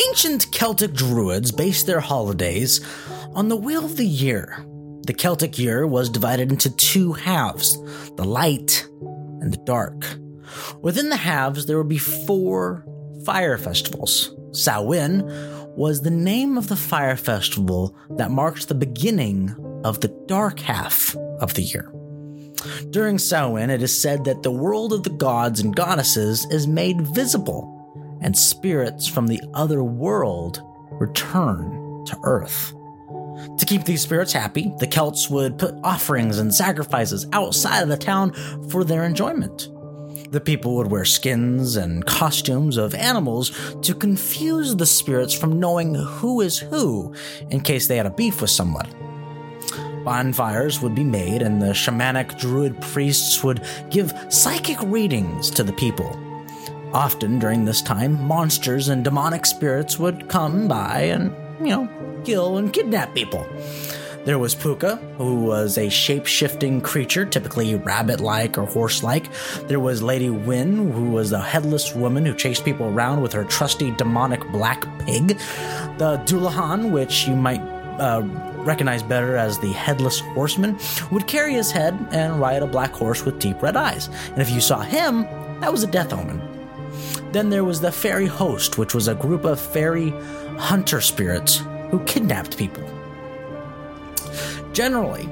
Ancient Celtic Druids based their holidays on the wheel of the year. The Celtic year was divided into two halves the light and the dark. Within the halves, there would be four fire festivals. Samhain was the name of the fire festival that marked the beginning of the dark half of the year. During Samhain, it is said that the world of the gods and goddesses is made visible, and spirits from the other world return to Earth. To keep these spirits happy, the Celts would put offerings and sacrifices outside of the town for their enjoyment. The people would wear skins and costumes of animals to confuse the spirits from knowing who is who in case they had a beef with someone. Bonfires would be made, and the shamanic druid priests would give psychic readings to the people. Often during this time, monsters and demonic spirits would come by and, you know, kill and kidnap people. There was Puka, who was a shape shifting creature, typically rabbit like or horse like. There was Lady Win, who was a headless woman who chased people around with her trusty demonic black pig. The Dullahan, which you might uh, recognize better as the headless horseman, would carry his head and ride a black horse with deep red eyes. And if you saw him, that was a death omen. Then there was the fairy host, which was a group of fairy hunter spirits who kidnapped people. Generally,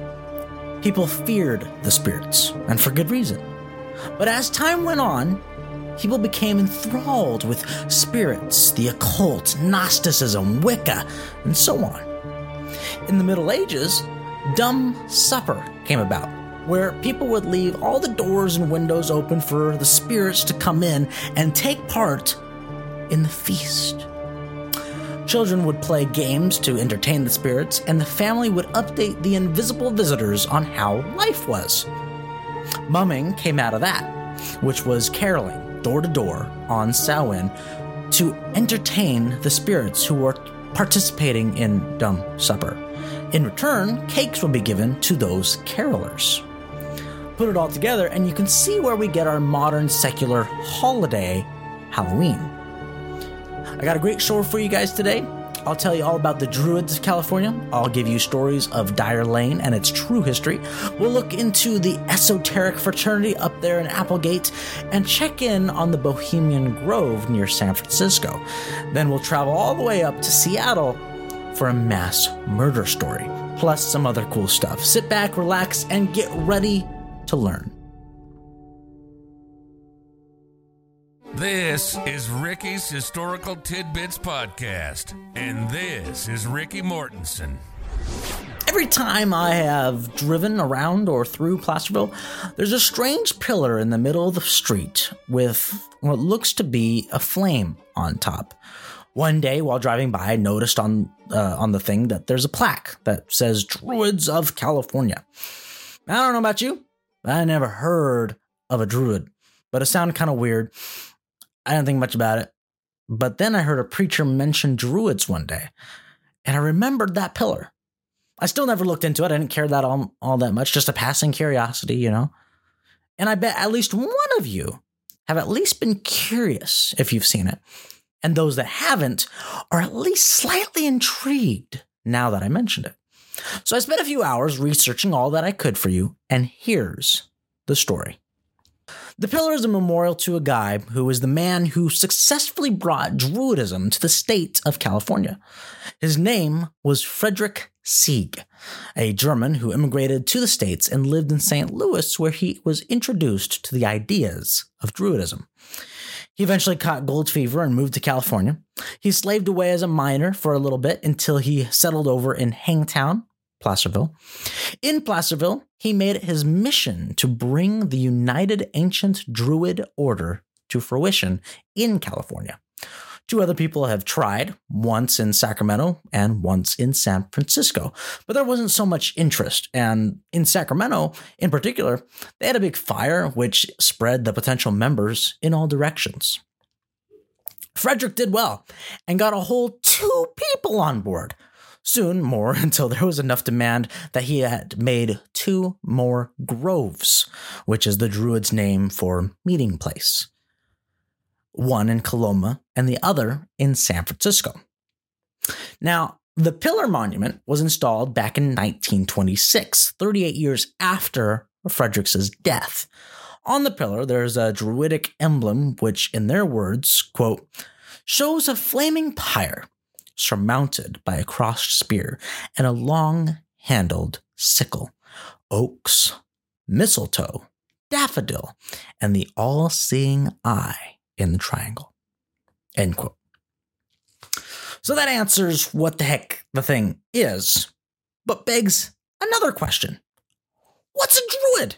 people feared the spirits, and for good reason. But as time went on, people became enthralled with spirits, the occult, Gnosticism, Wicca, and so on. In the Middle Ages, Dumb Supper came about, where people would leave all the doors and windows open for the spirits to come in and take part in the feast. Children would play games to entertain the spirits, and the family would update the invisible visitors on how life was. Mumming came out of that, which was caroling door to door on Samhain to entertain the spirits who were participating in Dumb Supper. In return, cakes would be given to those carolers. Put it all together, and you can see where we get our modern secular holiday, Halloween. I got a great show for you guys today. I'll tell you all about the Druids of California. I'll give you stories of Dyer Lane and its true history. We'll look into the esoteric fraternity up there in Applegate and check in on the Bohemian Grove near San Francisco. Then we'll travel all the way up to Seattle for a mass murder story, plus some other cool stuff. Sit back, relax, and get ready to learn. This is Ricky's Historical Tidbits Podcast, and this is Ricky Mortensen. Every time I have driven around or through Placerville, there's a strange pillar in the middle of the street with what looks to be a flame on top. One day, while driving by, I noticed on uh, on the thing that there's a plaque that says "Druids of California." I don't know about you, I never heard of a druid, but it sounded kind of weird. I didn't think much about it. But then I heard a preacher mention druids one day, and I remembered that pillar. I still never looked into it. I didn't care that all, all that much, just a passing curiosity, you know? And I bet at least one of you have at least been curious if you've seen it. And those that haven't are at least slightly intrigued now that I mentioned it. So I spent a few hours researching all that I could for you, and here's the story. The pillar is a memorial to a guy who was the man who successfully brought Druidism to the state of California. His name was Frederick Sieg, a German who immigrated to the States and lived in St. Louis, where he was introduced to the ideas of Druidism. He eventually caught gold fever and moved to California. He slaved away as a miner for a little bit until he settled over in Hangtown, Placerville. In Placerville, he made it his mission to bring the United Ancient Druid Order to fruition in California. Two other people have tried, once in Sacramento and once in San Francisco, but there wasn't so much interest. And in Sacramento, in particular, they had a big fire which spread the potential members in all directions. Frederick did well and got a whole two people on board Soon more until there was enough demand that he had made two more groves, which is the Druid's name for meeting place. one in Coloma and the other in San Francisco. Now, the Pillar Monument was installed back in 1926, 38 years after Frederick's death. On the pillar, there's a druidic emblem, which, in their words, quote, shows a flaming pyre surmounted by a crossed spear and a long handled sickle, oaks, mistletoe, daffodil, and the all seeing eye in the triangle. End quote. So that answers what the heck the thing is, but begs another question What's a druid?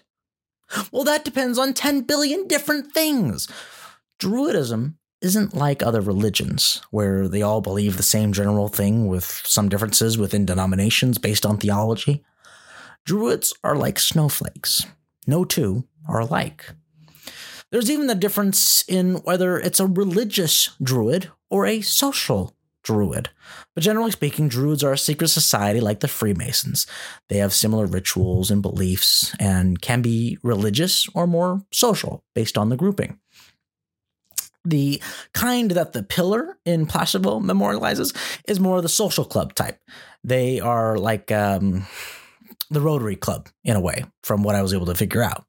Well, that depends on 10 billion different things. Druidism isn't like other religions, where they all believe the same general thing with some differences within denominations based on theology. Druids are like snowflakes. No two are alike. There's even the difference in whether it's a religious druid or a social druid. But generally speaking, druids are a secret society like the Freemasons. They have similar rituals and beliefs and can be religious or more social based on the grouping. The kind that the pillar in Placerville memorializes is more of the social club type. They are like um, the Rotary Club in a way, from what I was able to figure out.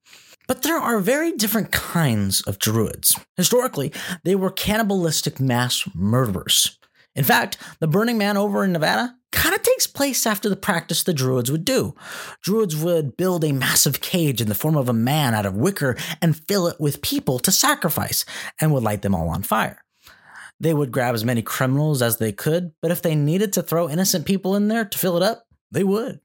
But there are very different kinds of druids. Historically, they were cannibalistic mass murderers. In fact, the Burning Man over in Nevada kind of takes place after the practice the Druids would do. Druids would build a massive cage in the form of a man out of wicker and fill it with people to sacrifice and would light them all on fire. They would grab as many criminals as they could, but if they needed to throw innocent people in there to fill it up, they would.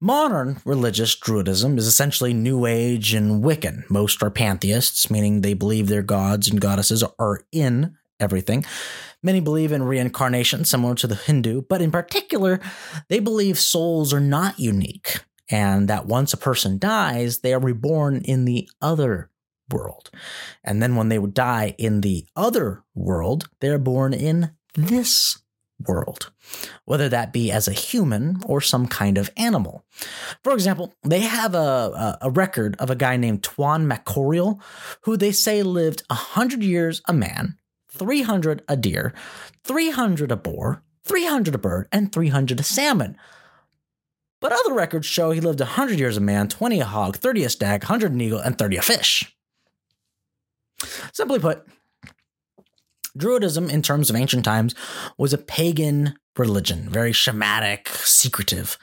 Modern religious Druidism is essentially New Age and Wiccan. Most are pantheists, meaning they believe their gods and goddesses are in everything. Many believe in reincarnation, similar to the Hindu, but in particular, they believe souls are not unique and that once a person dies, they are reborn in the other world. And then when they would die in the other world, they're born in this world, whether that be as a human or some kind of animal. For example, they have a, a, record of a guy named Tuan mac Cairill, who they say lived 100 years a man 300 a deer, 300 a boar, 300 a bird, and 300 a salmon. But other records show he lived 100 years a man, 20 a hog, 30 a stag, 100 an eagle, and 30 a fish. Simply put, Druidism, in terms of ancient times, was a pagan religion, very shamanic, secretive.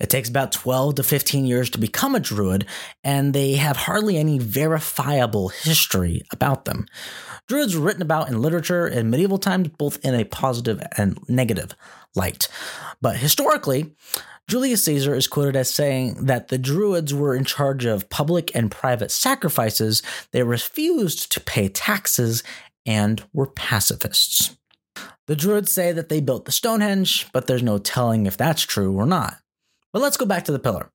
It takes about 12 to 15 years to become a druid, and they have hardly any verifiable history about them. Druids were written about in literature in medieval times, both in a positive and negative light. But historically, Julius Caesar is quoted as saying that the Druids were in charge of public and private sacrifices, they refused to pay taxes, and were pacifists. The Druids say that they built the Stonehenge, but there's no telling if that's true or not. But let's go back to the pillar.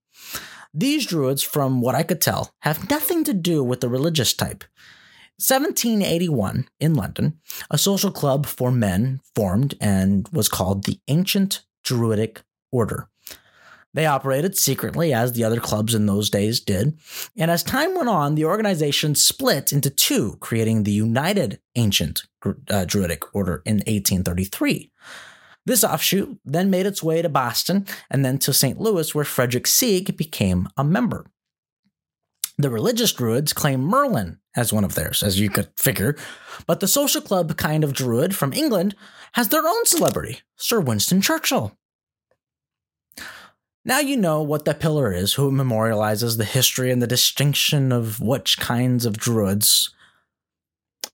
These Druids, from what I could tell, have nothing to do with the religious type. 1781 in London, a social club for men formed and was called the Ancient Druidic Order. They operated secretly, as the other clubs in those days did, and as time went on, the organization split into two, creating the United Ancient uh, Druidic Order in 1833. This offshoot then made its way to Boston and then to St. Louis, where Frederick Sieg became a member. The religious Druids claim Merlin as one of theirs, as you could figure, but the social club kind of Druid from England has their own celebrity, Sir Winston Churchill. Now you know what the pillar is, who memorializes the history and the distinction of which kinds of Druids.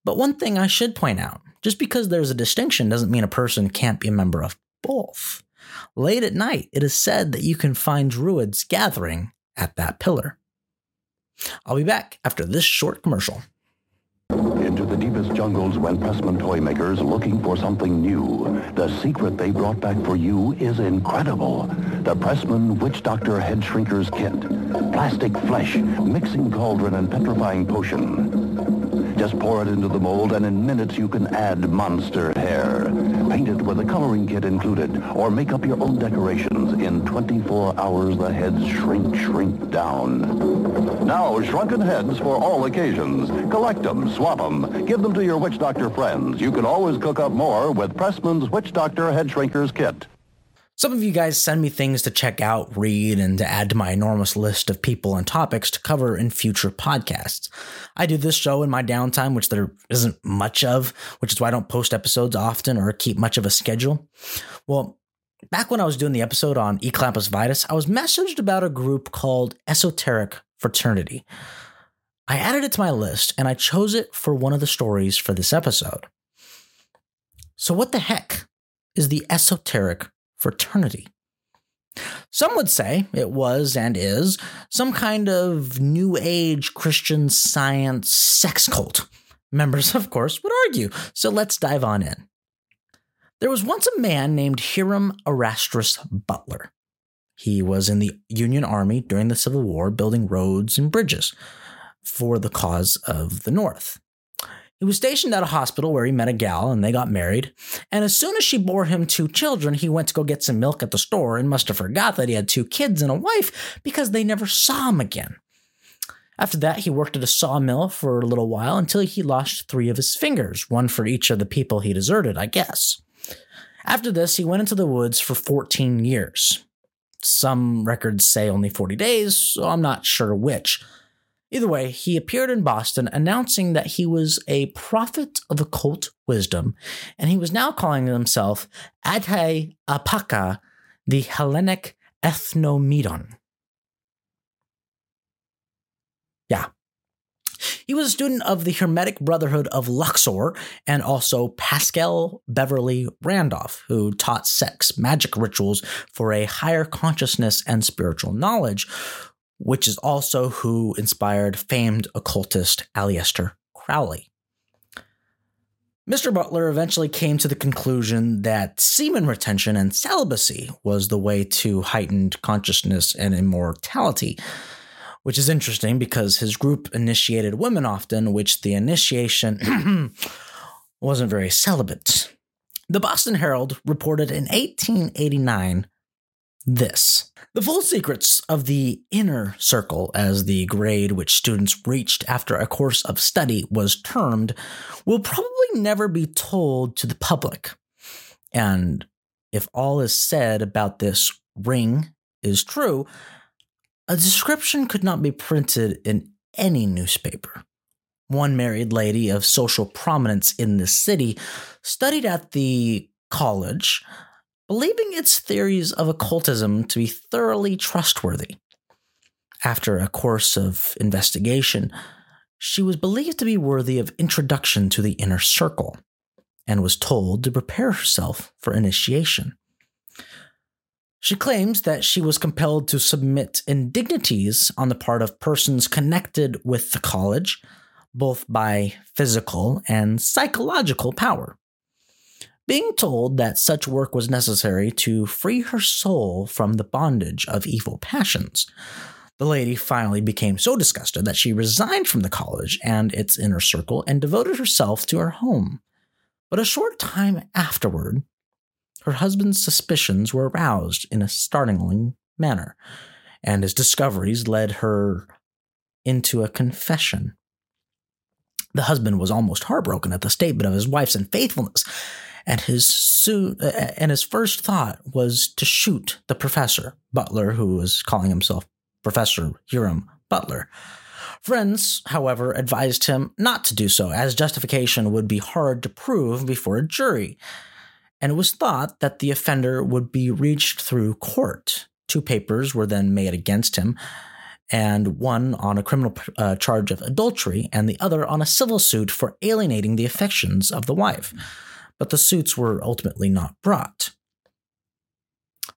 But one thing I should point out just because there's a distinction doesn't mean a person can't be a member of both. Late at night, it is said that you can find Druids gathering at that pillar. I'll be back after this short commercial. Into the deepest jungles went Pressman toy makers looking for something new. The secret they brought back for you is incredible. The Pressman Witch Doctor Head Shrinker's Kit. Plastic flesh, mixing cauldron, and petrifying potion. Just pour it into the mold, and in minutes you can add monster hair. Paint it with a coloring kit included, or make up your own decorations. In 24 hours, the heads shrink, shrink down. Now, shrunken heads for all occasions. Collect them, swap them, give them to your witch doctor friends. You can always cook up more with Pressman's Witch Doctor Head Shrinkers Kit. Some of you guys send me things to check out, read, and to add to my enormous list of people and topics to cover in future podcasts. I do this show in my downtime, which there isn't much of, which is why I don't post episodes often or keep much of a schedule. Well, back when I was doing the episode on Eclampus Vitus, I was messaged about a group called Esoteric Fraternity. I added it to my list and I chose it for one of the stories for this episode. So, what the heck is the Esoteric fraternity. Some would say it was and is some kind of New Age Christian science sex cult. Members, of course, would argue, so let's dive on in. There was once a man named Hiram Erastus Butler. He was in the Union Army during the Civil War building roads and bridges for the cause of the North. He was stationed at a hospital where he met a gal and they got married. And as soon as she bore him two children, he went to go get some milk at the store and must have forgot that he had two kids and a wife because they never saw him again. After that, he worked at a sawmill for a little while until he lost three of his fingers, one for each of the people he deserted, I guess. After this, he went into the woods for 14 years. Some records say only 40 days, so I'm not sure which. Either way, he appeared in Boston announcing that he was a prophet of occult wisdom, and he was now calling himself Adhe Apaka, the Hellenic Ethnomedon. Yeah. He was a student of the Hermetic Brotherhood of Luxor and also Pascal Beverly Randolph, who taught sex magic rituals for a higher consciousness and spiritual knowledge, which is also who inspired famed occultist Aleister Crowley. Mr. Butler eventually came to the conclusion that semen retention and celibacy was the way to heightened consciousness and immortality, which is interesting because his group initiated women often, which the initiation wasn't very celibate. The Boston Herald reported in 1889 this. The full secrets of the inner circle, as the grade which students reached after a course of study was termed, will probably never be told to the public. And if all is said about this ring is true, a description could not be printed in any newspaper. One married lady of social prominence in the city studied at the college believing its theories of occultism to be thoroughly trustworthy. After a course of investigation, she was believed to be worthy of introduction to the inner circle and was told to prepare herself for initiation. She claims that she was compelled to submit indignities on the part of persons connected with the college, both by physical and psychological power being told that such work was necessary to free her soul from the bondage of evil passions. The lady finally became so disgusted that she resigned from the college and its inner circle and devoted herself to her home. But a short time afterward, her husband's suspicions were aroused in a startling manner, and his discoveries led her into a confession. The husband was almost heartbroken at the statement of his wife's unfaithfulness and his su- and his first thought was to shoot the professor Butler, who was calling himself Professor Hiram Butler. Friends, however, advised him not to do so, as justification would be hard to prove before a jury, and it was thought that the offender would be reached through court. Two papers were then made against him, and one on a criminal uh, charge of adultery, and the other on a civil suit for alienating the affections of the wife but the suits were ultimately not brought.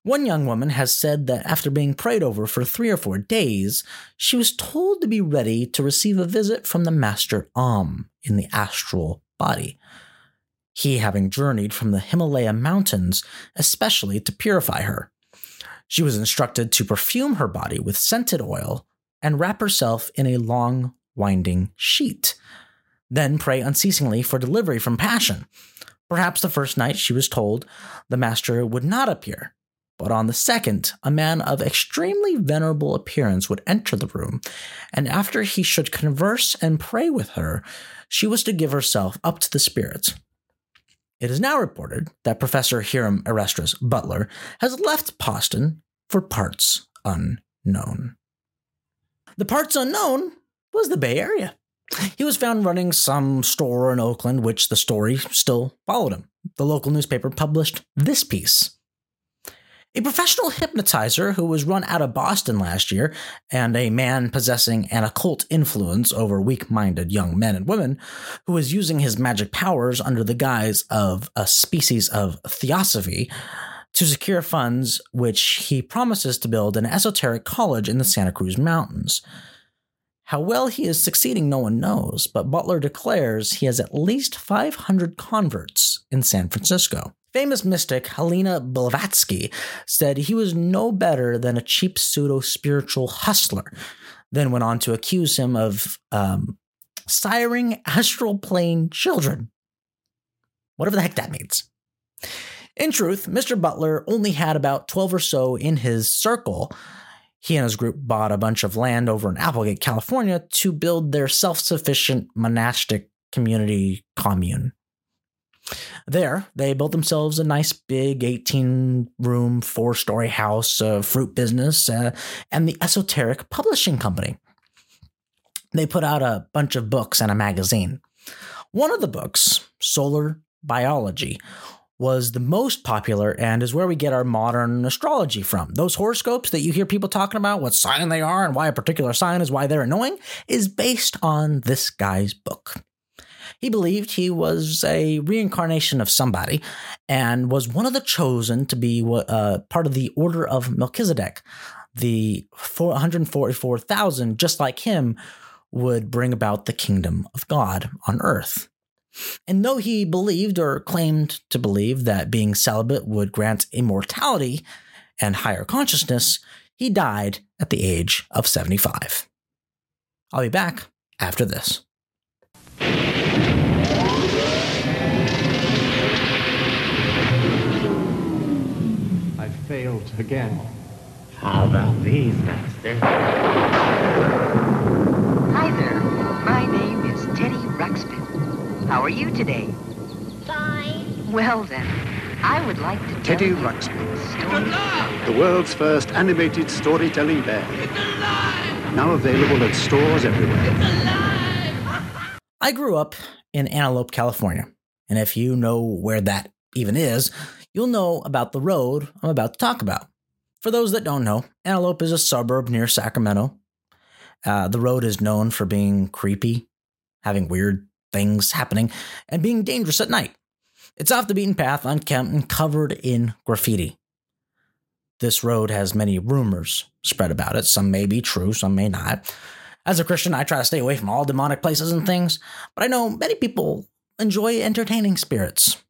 One young woman has said that after being prayed over for three or four days, she was told to be ready to receive a visit from the Master Om in the astral body. He having journeyed from the Himalaya mountains, especially to purify her. She was instructed to perfume her body with scented oil and wrap herself in a long, winding sheet. Then pray unceasingly for delivery from passion Perhaps the first night she was told the master would not appear, but on the second, a man of extremely venerable appearance would enter the room, and after he should converse and pray with her, she was to give herself up to the spirits. It is now reported that Professor Hiram Erastus Butler has left Boston for parts unknown. The parts unknown was the Bay Area. He was found running some store in Oakland, which the story still followed him. The local newspaper published this piece. A professional hypnotizer who was run out of Boston last year, and a man possessing an occult influence over weak minded young men and women, who was using his magic powers under the guise of a species of theosophy to secure funds which he promises to build an esoteric college in the Santa Cruz Mountains. How well he is succeeding, no one knows, but Butler declares he has at least 500 converts in San Francisco. Famous mystic Helena Blavatsky said he was no better than a cheap pseudo spiritual hustler, then went on to accuse him of um, siring astral plane children. Whatever the heck that means. In truth, Mr. Butler only had about 12 or so in his circle he and his group bought a bunch of land over in Applegate, California to build their self sufficient monastic community commune. There, they built themselves a nice big 18 room, four story house, a fruit business, uh, and the esoteric publishing company. They put out a bunch of books and a magazine. One of the books, Solar Biology, was the most popular and is where we get our modern astrology from. Those horoscopes that you hear people talking about, what sign they are and why a particular sign is why they're annoying, is based on this guy's book. He believed he was a reincarnation of somebody and was one of the chosen to be uh, part of the Order of Melchizedek. The 144,000, just like him, would bring about the kingdom of God on earth. And though he believed or claimed to believe that being celibate would grant immortality and higher consciousness, he died at the age of 75. I'll be back after this. I failed again. How about these, Master? Hi there. My name is Teddy Ruxpin. How are you today? Fine. Well then, I would like to Teddy tell you Ruxpin. a story. The world's first animated storytelling bear. Now available at stores everywhere. I grew up in Antelope, California. And if you know where that even is, you'll know about the road I'm about to talk about. For those that don't know, Antelope is a suburb near Sacramento. Uh, the road is known for being creepy, having weird things happening, and being dangerous at night. It's off the beaten path, unkempt, and covered in graffiti. This road has many rumors spread about it. Some may be true, some may not. As a Christian, I try to stay away from all demonic places and things, but I know many people enjoy entertaining spirits.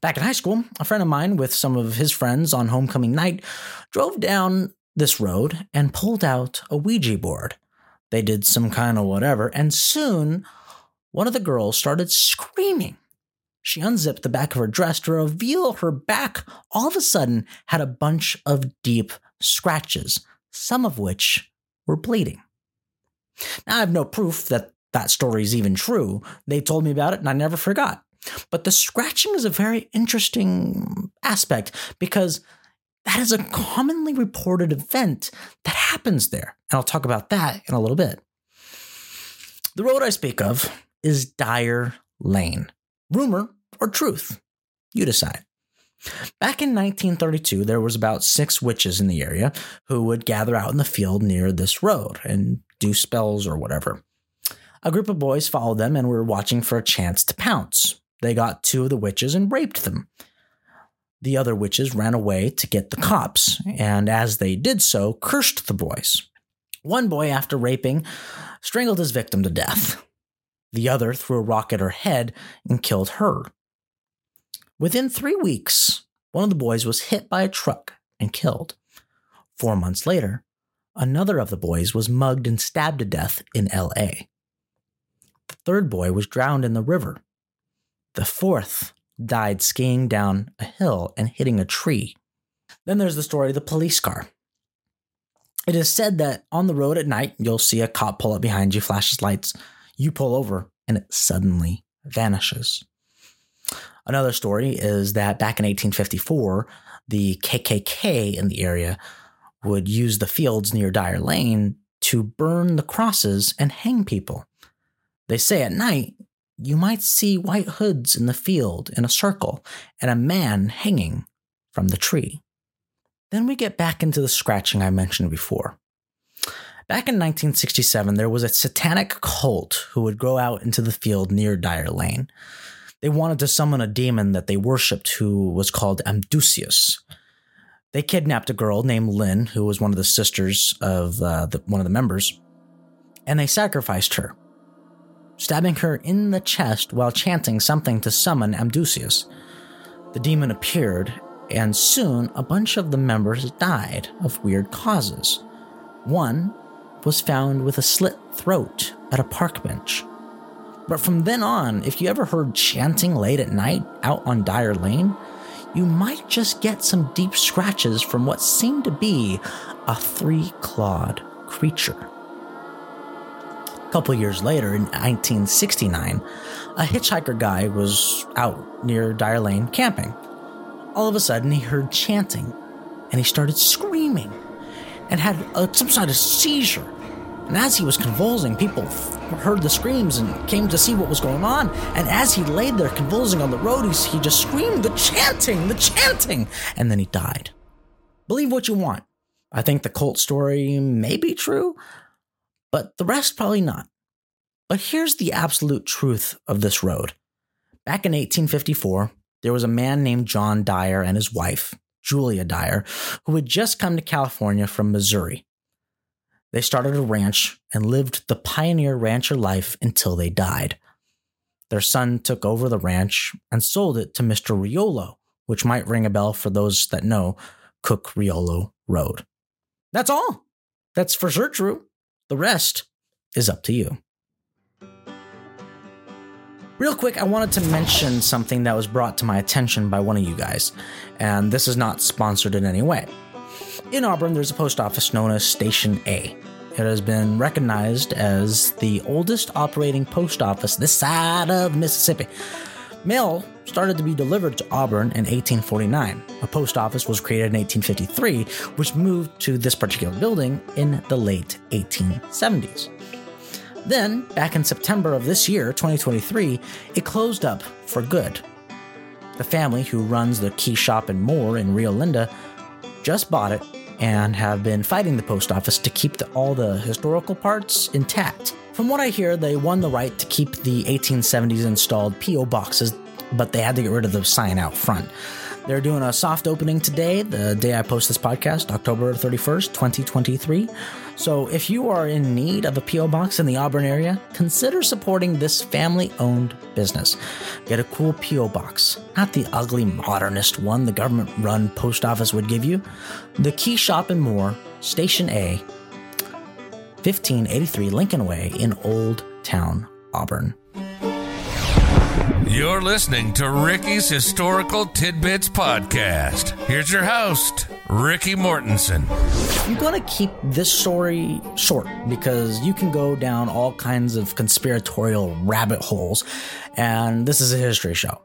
Back in high school, a friend of mine with some of his friends on homecoming night drove down this road and pulled out a Ouija board. They did some kind of whatever, and soon one of the girls started screaming. She unzipped the back of her dress to reveal her back all of a sudden had a bunch of deep scratches, some of which were bleeding. Now, I have no proof that that story is even true. They told me about it and I never forgot. But the scratching is a very interesting aspect because that is a commonly reported event that happens there. And I'll talk about that in a little bit. The road I speak of is Dyer Lane. Rumor or truth? You decide. Back in 1932, there was about six witches in the area who would gather out in the field near this road and do spells or whatever. A group of boys followed them and were watching for a chance to pounce. They got two of the witches and raped them. The other witches ran away to get the cops, and as they did so, cursed the boys. One boy, after raping, strangled his victim to death. The other threw a rock at her head and killed her. Within three weeks, one of the boys was hit by a truck and killed. Four months later, another of the boys was mugged and stabbed to death in LA. The third boy was drowned in the river. The fourth died skiing down a hill and hitting a tree. Then there's the story of the police car. It is said that on the road at night, you'll see a cop pull up behind you, flashes lights, you pull over, and it suddenly vanishes. Another story is that back in 1854, the KKK in the area would use the fields near Dyer Lane to burn the crosses and hang people. They say at night, you might see white hoods in the field in a circle and a man hanging from the tree. Then we get back into the scratching I mentioned before. Back in 1967, there was a satanic cult who would go out into the field near Dyer Lane. They wanted to summon a demon that they worshipped who was called Amdusius. They kidnapped a girl named Lynn, who was one of the sisters of uh, the, one of the members, and they sacrificed her, stabbing her in the chest while chanting something to summon Amdusius. The demon appeared and soon a bunch of the members died of weird causes. One was found with a slit throat at a park bench. But from then on, if you ever heard chanting late at night out on Dyer Lane, you might just get some deep scratches from what seemed to be a three clawed creature. A couple years later, in 1969, a hitchhiker guy was out near Dyer Lane camping all of a sudden he heard chanting and he started screaming and had a, some sort of seizure. And as he was convulsing, people heard the screams and came to see what was going on. And as he laid there convulsing on the road, he, he just screamed, The chanting, the chanting! And then he died. Believe what you want. I think the cult story may be true, but the rest probably not. But here's the absolute truth of this road. Back in 1854, there was a man named John Dyer and his wife, Julia Dyer, who had just come to California from Missouri. They started a ranch and lived the pioneer rancher life until they died. Their son took over the ranch and sold it to Mr. Riolo, which might ring a bell for those that know Cook Riolo Road. That's all. That's for sure true. The rest is up to you. Real quick, I wanted to mention something that was brought to my attention by one of you guys, and this is not sponsored in any way. In Auburn, there's a post office known as Station A. It has been recognized as the oldest operating post office this side of Mississippi. Mail started to be delivered to Auburn in 1849. A post office was created in 1853, which moved to this particular building in the late 1870s. Then, back in September of this year, 2023, it closed up for good. The family who runs the key shop and more in Rio Linda just bought it and have been fighting the post office to keep the, all the historical parts intact. From what I hear, they won the right to keep the 1870s installed P.O. boxes, but they had to get rid of the sign out front. They're doing a soft opening today, the day I post this podcast, October 31st, 2023. So if you are in need of a P.O. box in the Auburn area, consider supporting this family owned business. Get a cool P.O. box, not the ugly modernist one the government run post office would give you. The Key Shop and More, Station A, 1583 Lincoln Way in Old Town, Auburn. You're listening to Ricky's Historical Tidbits Podcast. Here's your host, Ricky Mortensen. I'm going to keep this story short because you can go down all kinds of conspiratorial rabbit holes, and this is a history show.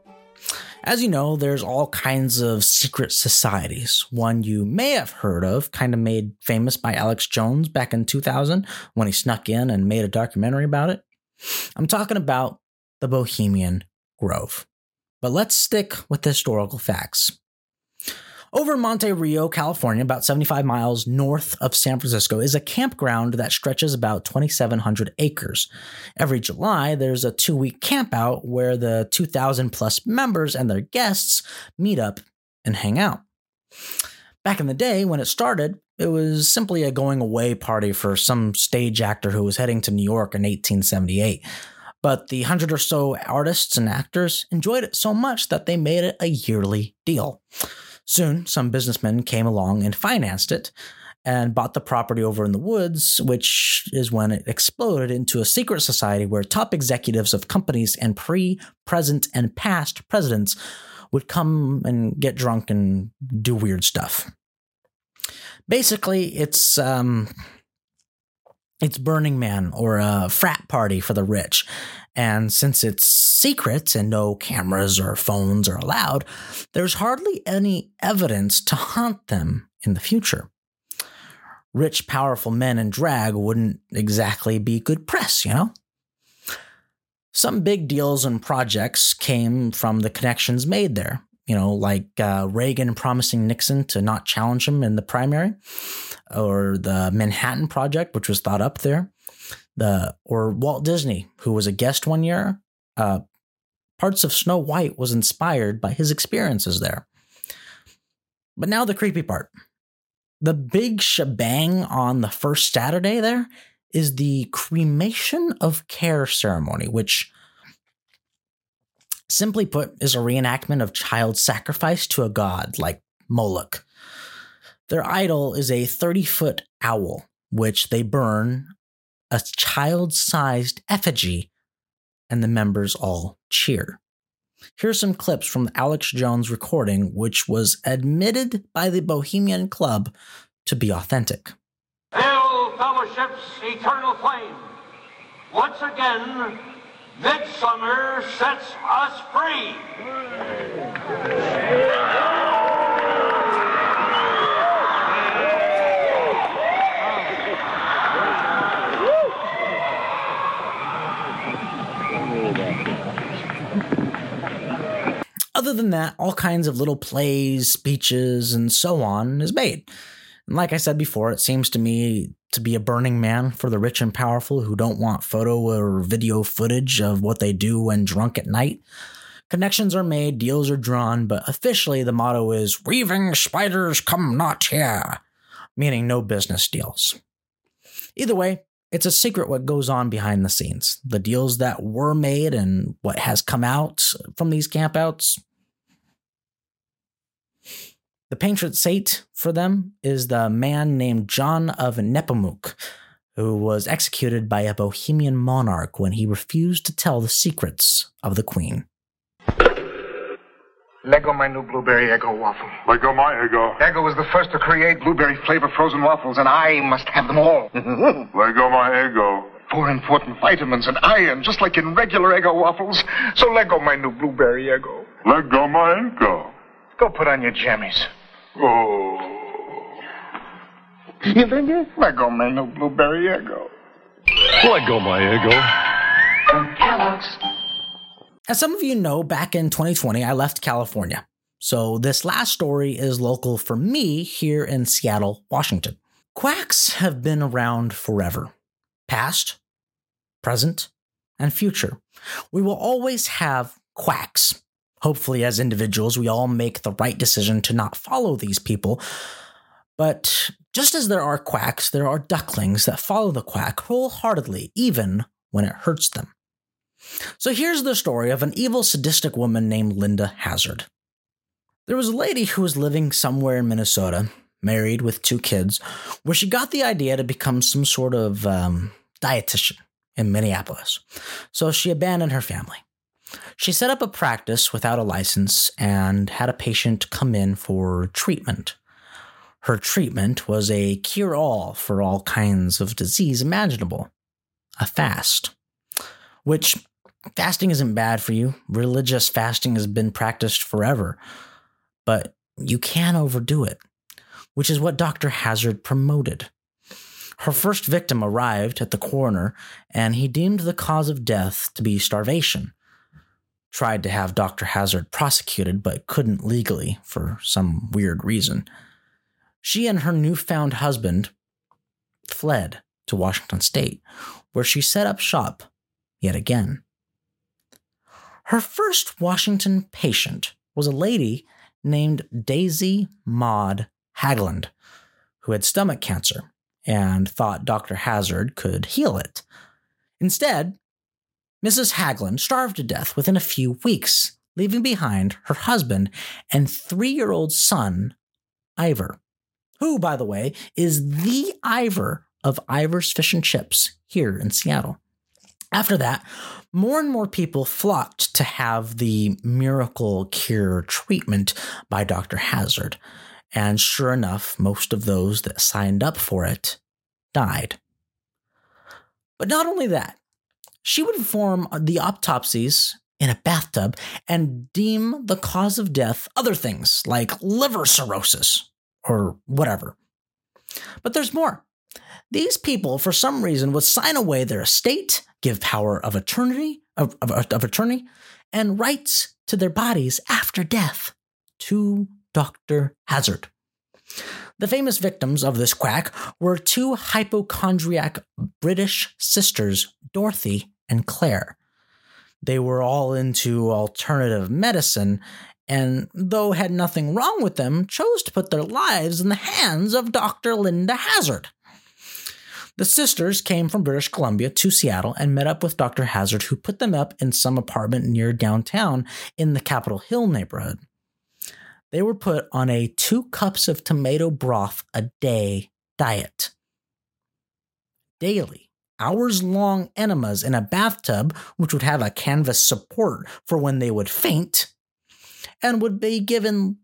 As you know, there's all kinds of secret societies. One you may have heard of, kind of made famous by Alex Jones back in 2000 when he snuck in and made a documentary about it. I'm talking about the Bohemian Grove. But let's stick with the historical facts. Over in Monte Rio, California, about 75 miles north of San Francisco, is a campground that stretches about 2,700 acres. Every July, there's a two week campout where the 2,000 plus members and their guests meet up and hang out. Back in the day, when it started, it was simply a going away party for some stage actor who was heading to New York in 1878. But the hundred or so artists and actors enjoyed it so much that they made it a yearly deal. Soon, some businessmen came along and financed it, and bought the property over in the woods, which is when it exploded into a secret society where top executives of companies and pre, present, and past presidents would come and get drunk and do weird stuff. Basically, it's um, it's Burning Man or a frat party for the rich. And since it's secret and no cameras or phones are allowed, there's hardly any evidence to haunt them in the future rich, powerful men in drag wouldn't exactly be good press, you know? Some big deals and projects came from the connections made there, you know, like uh, Reagan promising Nixon to not challenge him in the primary, or the Manhattan Project, which was thought up there, the or Walt Disney, who was a guest one year. Uh, parts of Snow White was inspired by his experiences there. But now the creepy part the big shebang on the first Saturday there is the cremation of care ceremony, which simply put is a reenactment of child sacrifice to a god like Moloch. Their idol is a 30 foot owl, which they burn a child sized effigy, and the members all cheer. Here are some clips from Alex Jones' recording, which was admitted by the Bohemian Club to be authentic. Hail, fellowship's eternal flame! Once again, midsummer sets us free! Other than that, all kinds of little plays, speeches, and so on is made. Like I said before, it seems to me to be a burning man for the rich and powerful who don't want photo or video footage of what they do when drunk at night. Connections are made, deals are drawn, but officially the motto is Weaving spiders come not here, meaning no business deals. Either way, it's a secret what goes on behind the scenes. The deals that were made and what has come out from these campouts, the patron saint for them is the man named John of Nepomuk, who was executed by a Bohemian monarch when he refused to tell the secrets of the queen. Lego my new blueberry Eggo waffle. Lego my Eggo. Eggo was the first to create blueberry flavor frozen waffles, and I must have them all. Lego my Eggo. Four important vitamins and iron, just like in regular Eggo waffles. So Lego my new blueberry Eggo. Lego my Eggo. Go put on your jammies. Oh. You think it? Lego my new blueberry Eggo. Lego my Eggo. Kellogg's. As some of you know, back in 2020, I left California. So this last story is local for me here in Seattle, Washington. Quacks have been around forever past, present, and future. We will always have quacks. Hopefully, as individuals, we all make the right decision to not follow these people. But just as there are quacks, there are ducklings that follow the quack wholeheartedly, even when it hurts them. So here's the story of an evil, sadistic woman named Linda Hazzard. There was a lady who was living somewhere in Minnesota, married with two kids, where she got the idea to become some sort of um, dietitian in Minneapolis. So she abandoned her family. She set up a practice without a license and had a patient come in for treatment. Her treatment was a cure all for all kinds of disease imaginable a fast, which fasting isn't bad for you. Religious fasting has been practiced forever, but you can overdo it, which is what Dr. Hazzard promoted. Her first victim arrived at the coroner, and he deemed the cause of death to be starvation. Tried to have Dr. Hazzard prosecuted, but couldn't legally for some weird reason. She and her newfound husband fled to Washington State, where she set up shop yet again. Her first Washington patient was a lady named Daisy Maud Haglund, who had stomach cancer and thought Dr. Hazzard could heal it. Instead, Mrs. Haglund starved to death within a few weeks, leaving behind her husband and three year old son, Ivar, who, by the way, is the Ivar of Ivar's Fish and Chips here in Seattle. After that, more and more people flocked to have the miracle cure treatment by Dr. Hazzard. And sure enough, most of those that signed up for it died. But not only that, she would perform the autopsies in a bathtub and deem the cause of death other things like liver cirrhosis or whatever. But there's more. These people, for some reason, would sign away their estate, give power of attorney, of, of, of attorney, and rights to their bodies after death to Dr. Hazzard. The famous victims of this quack were two hypochondriac British sisters, Dorothy and Claire. They were all into alternative medicine, and though had nothing wrong with them, chose to put their lives in the hands of Dr. Linda Hazzard. The sisters came from British Columbia to Seattle and met up with Dr. Hazzard, who put them up in some apartment near downtown in the Capitol Hill neighborhood. They were put on a two cups of tomato broth a day diet. Daily, hours long enemas in a bathtub, which would have a canvas support for when they would faint, and would be given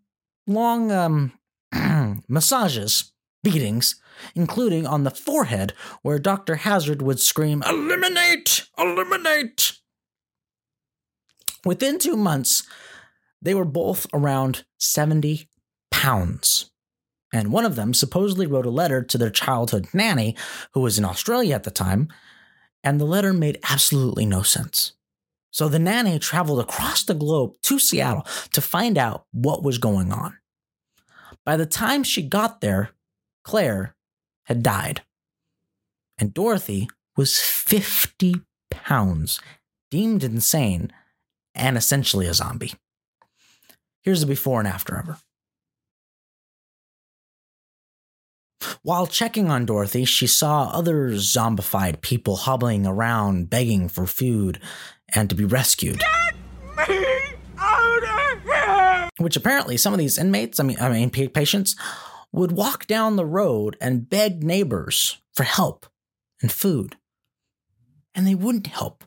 long um, massages, beatings, including on the forehead, where Dr. Hazzard would scream, Eliminate! Eliminate! Within two months, they were both around 70 pounds. And one of them supposedly wrote a letter to their childhood nanny, who was in Australia at the time, and the letter made absolutely no sense. So the nanny traveled across the globe to Seattle to find out what was going on. By the time she got there, Claire had died. And Dorothy was 50 pounds, deemed insane, and essentially a zombie. Here's the before and after of her. While checking on Dorothy, she saw other zombified people hobbling around begging for food and to be rescued. Get me out of here! Which apparently some of these inmates, I mean, I mean patients, would walk down the road and beg neighbors for help and food. And they wouldn't help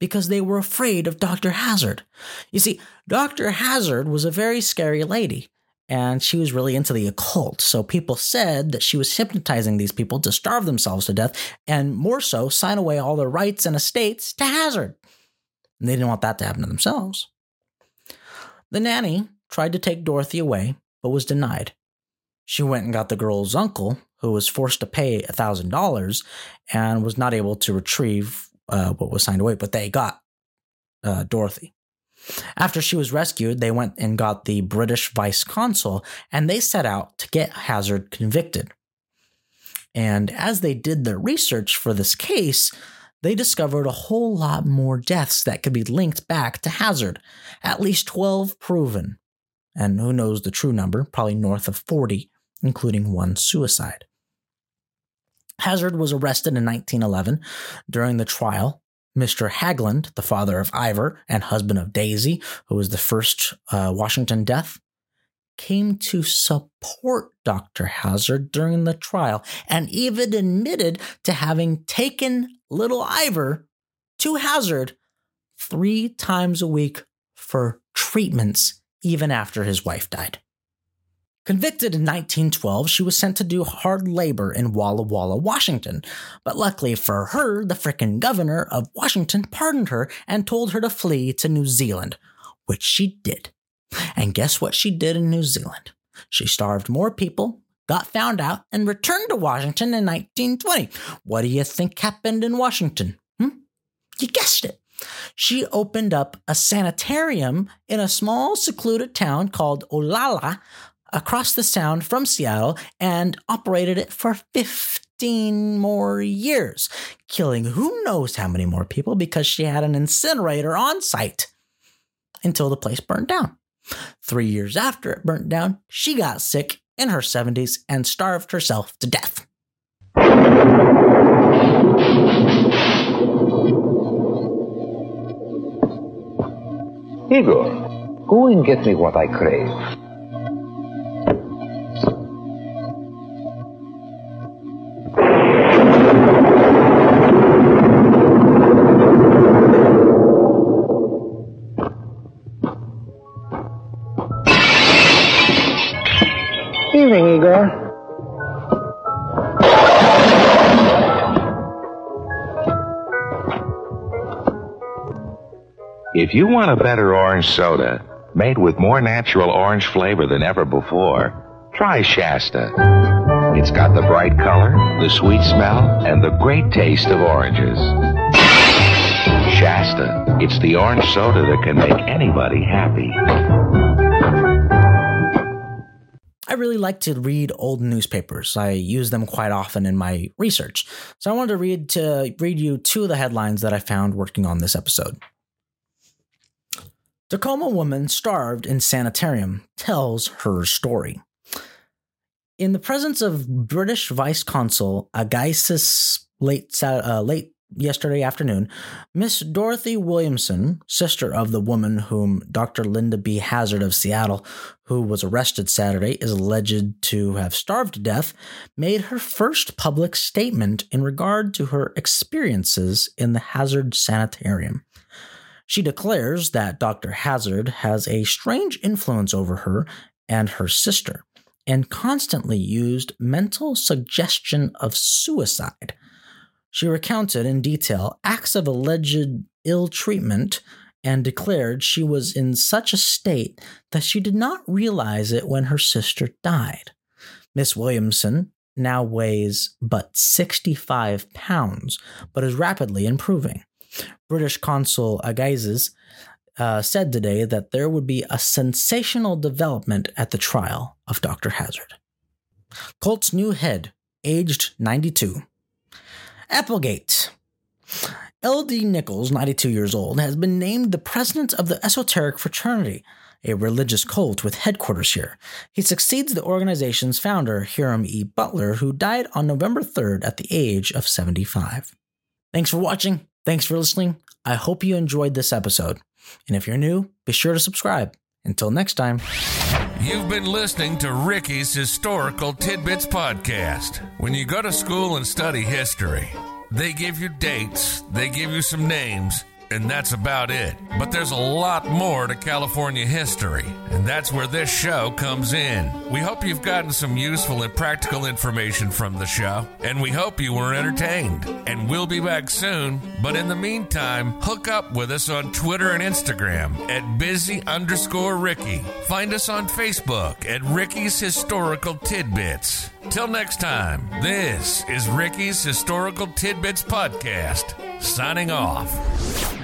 because they were afraid of Dr. Hazzard. You see, Dr. Hazzard was a very scary lady, and she was really into the occult. So people said that she was hypnotizing these people to starve themselves to death, and more so, sign away all their rights and estates to Hazzard. And they didn't want that to happen to themselves. The nanny tried to take Dorothy away, but was denied. She went and got the girl's uncle, who was forced to pay $1,000 and was not able to retrieve uh, what was signed away, but they got uh, Dorothy. After she was rescued, they went and got the British vice consul and they set out to get Hazzard convicted. And as they did their research for this case, they discovered a whole lot more deaths that could be linked back to Hazzard, at least 12 proven. And who knows the true number, probably north of 40 including one suicide. Hazzard was arrested in 1911 during the trial. Mr. Haglund, the father of Ivar and husband of Daisy, who was the first uh, Washington death, came to support Dr. Hazzard during the trial and even admitted to having taken little Ivar to Hazzard three times a week for treatments, even after his wife died. Convicted in 1912, she was sent to do hard labor in Walla Walla, Washington. But luckily for her, the frickin' governor of Washington pardoned her and told her to flee to New Zealand, which she did. And guess what she did in New Zealand? She starved more people, got found out, and returned to Washington in 1920. What do you think happened in Washington? Hmm? You guessed it. She opened up a sanitarium in a small secluded town called Olalla across the sound from Seattle and operated it for 15 more years, killing who knows how many more people because she had an incinerator on site until the place burned down. Three years after it burnt down, she got sick in her 70s and starved herself to death. Igor, go and get me what I crave. If you want a better orange soda, made with more natural orange flavor than ever before, try Shasta. It's got the bright color, the sweet smell, and the great taste of oranges. Shasta. It's the orange soda that can make anybody happy. I really like to read old newspapers. I use them quite often in my research. So I wanted to read to read you two of the headlines that I found working on this episode. Tacoma woman starved in sanitarium tells her story. In the presence of British Vice Consul Agassiz late uh, late yesterday afternoon, Miss Dorothy Williamson, sister of the woman whom Dr. Linda B. Hazzard of Seattle, who was arrested Saturday, is alleged to have starved to death, made her first public statement in regard to her experiences in the Hazzard Sanitarium. She declares that Dr. Hazzard has a strange influence over her and her sister, and constantly used mental suggestion of suicide. She recounted in detail acts of alleged ill treatment and declared she was in such a state that she did not realize it when her sister died. Miss Williamson now weighs but 65 pounds, but is rapidly improving. British consul Agassiz uh, said today that there would be a sensational development at the trial of Dr. Hazzard. Colt's new head, aged 92. Applegate. L.D. Nichols, 92 years old, has been named the president of the Esoteric Fraternity, a religious cult with headquarters here. He succeeds the organization's founder, Hiram E. Butler, who died on November 3rd at the age of 75. Thanks for watching. Thanks for listening. I hope you enjoyed this episode. And if you're new, be sure to subscribe. Until next time. You've been listening to Ricky's Historical Tidbits Podcast. When you go to school and study history, they give you dates, they give you some names, and that's about it. But there's a lot more to California history, and that's where this show comes in. We hope you've gotten some useful and practical information from the show, and we hope you were entertained. And we'll be back soon, but in the meantime, hook up with us on Twitter and Instagram at busy underscore Ricky. Find us on Facebook at Ricky's Historical Tidbits. Till next time, this is Ricky's Historical Tidbits Podcast, signing off.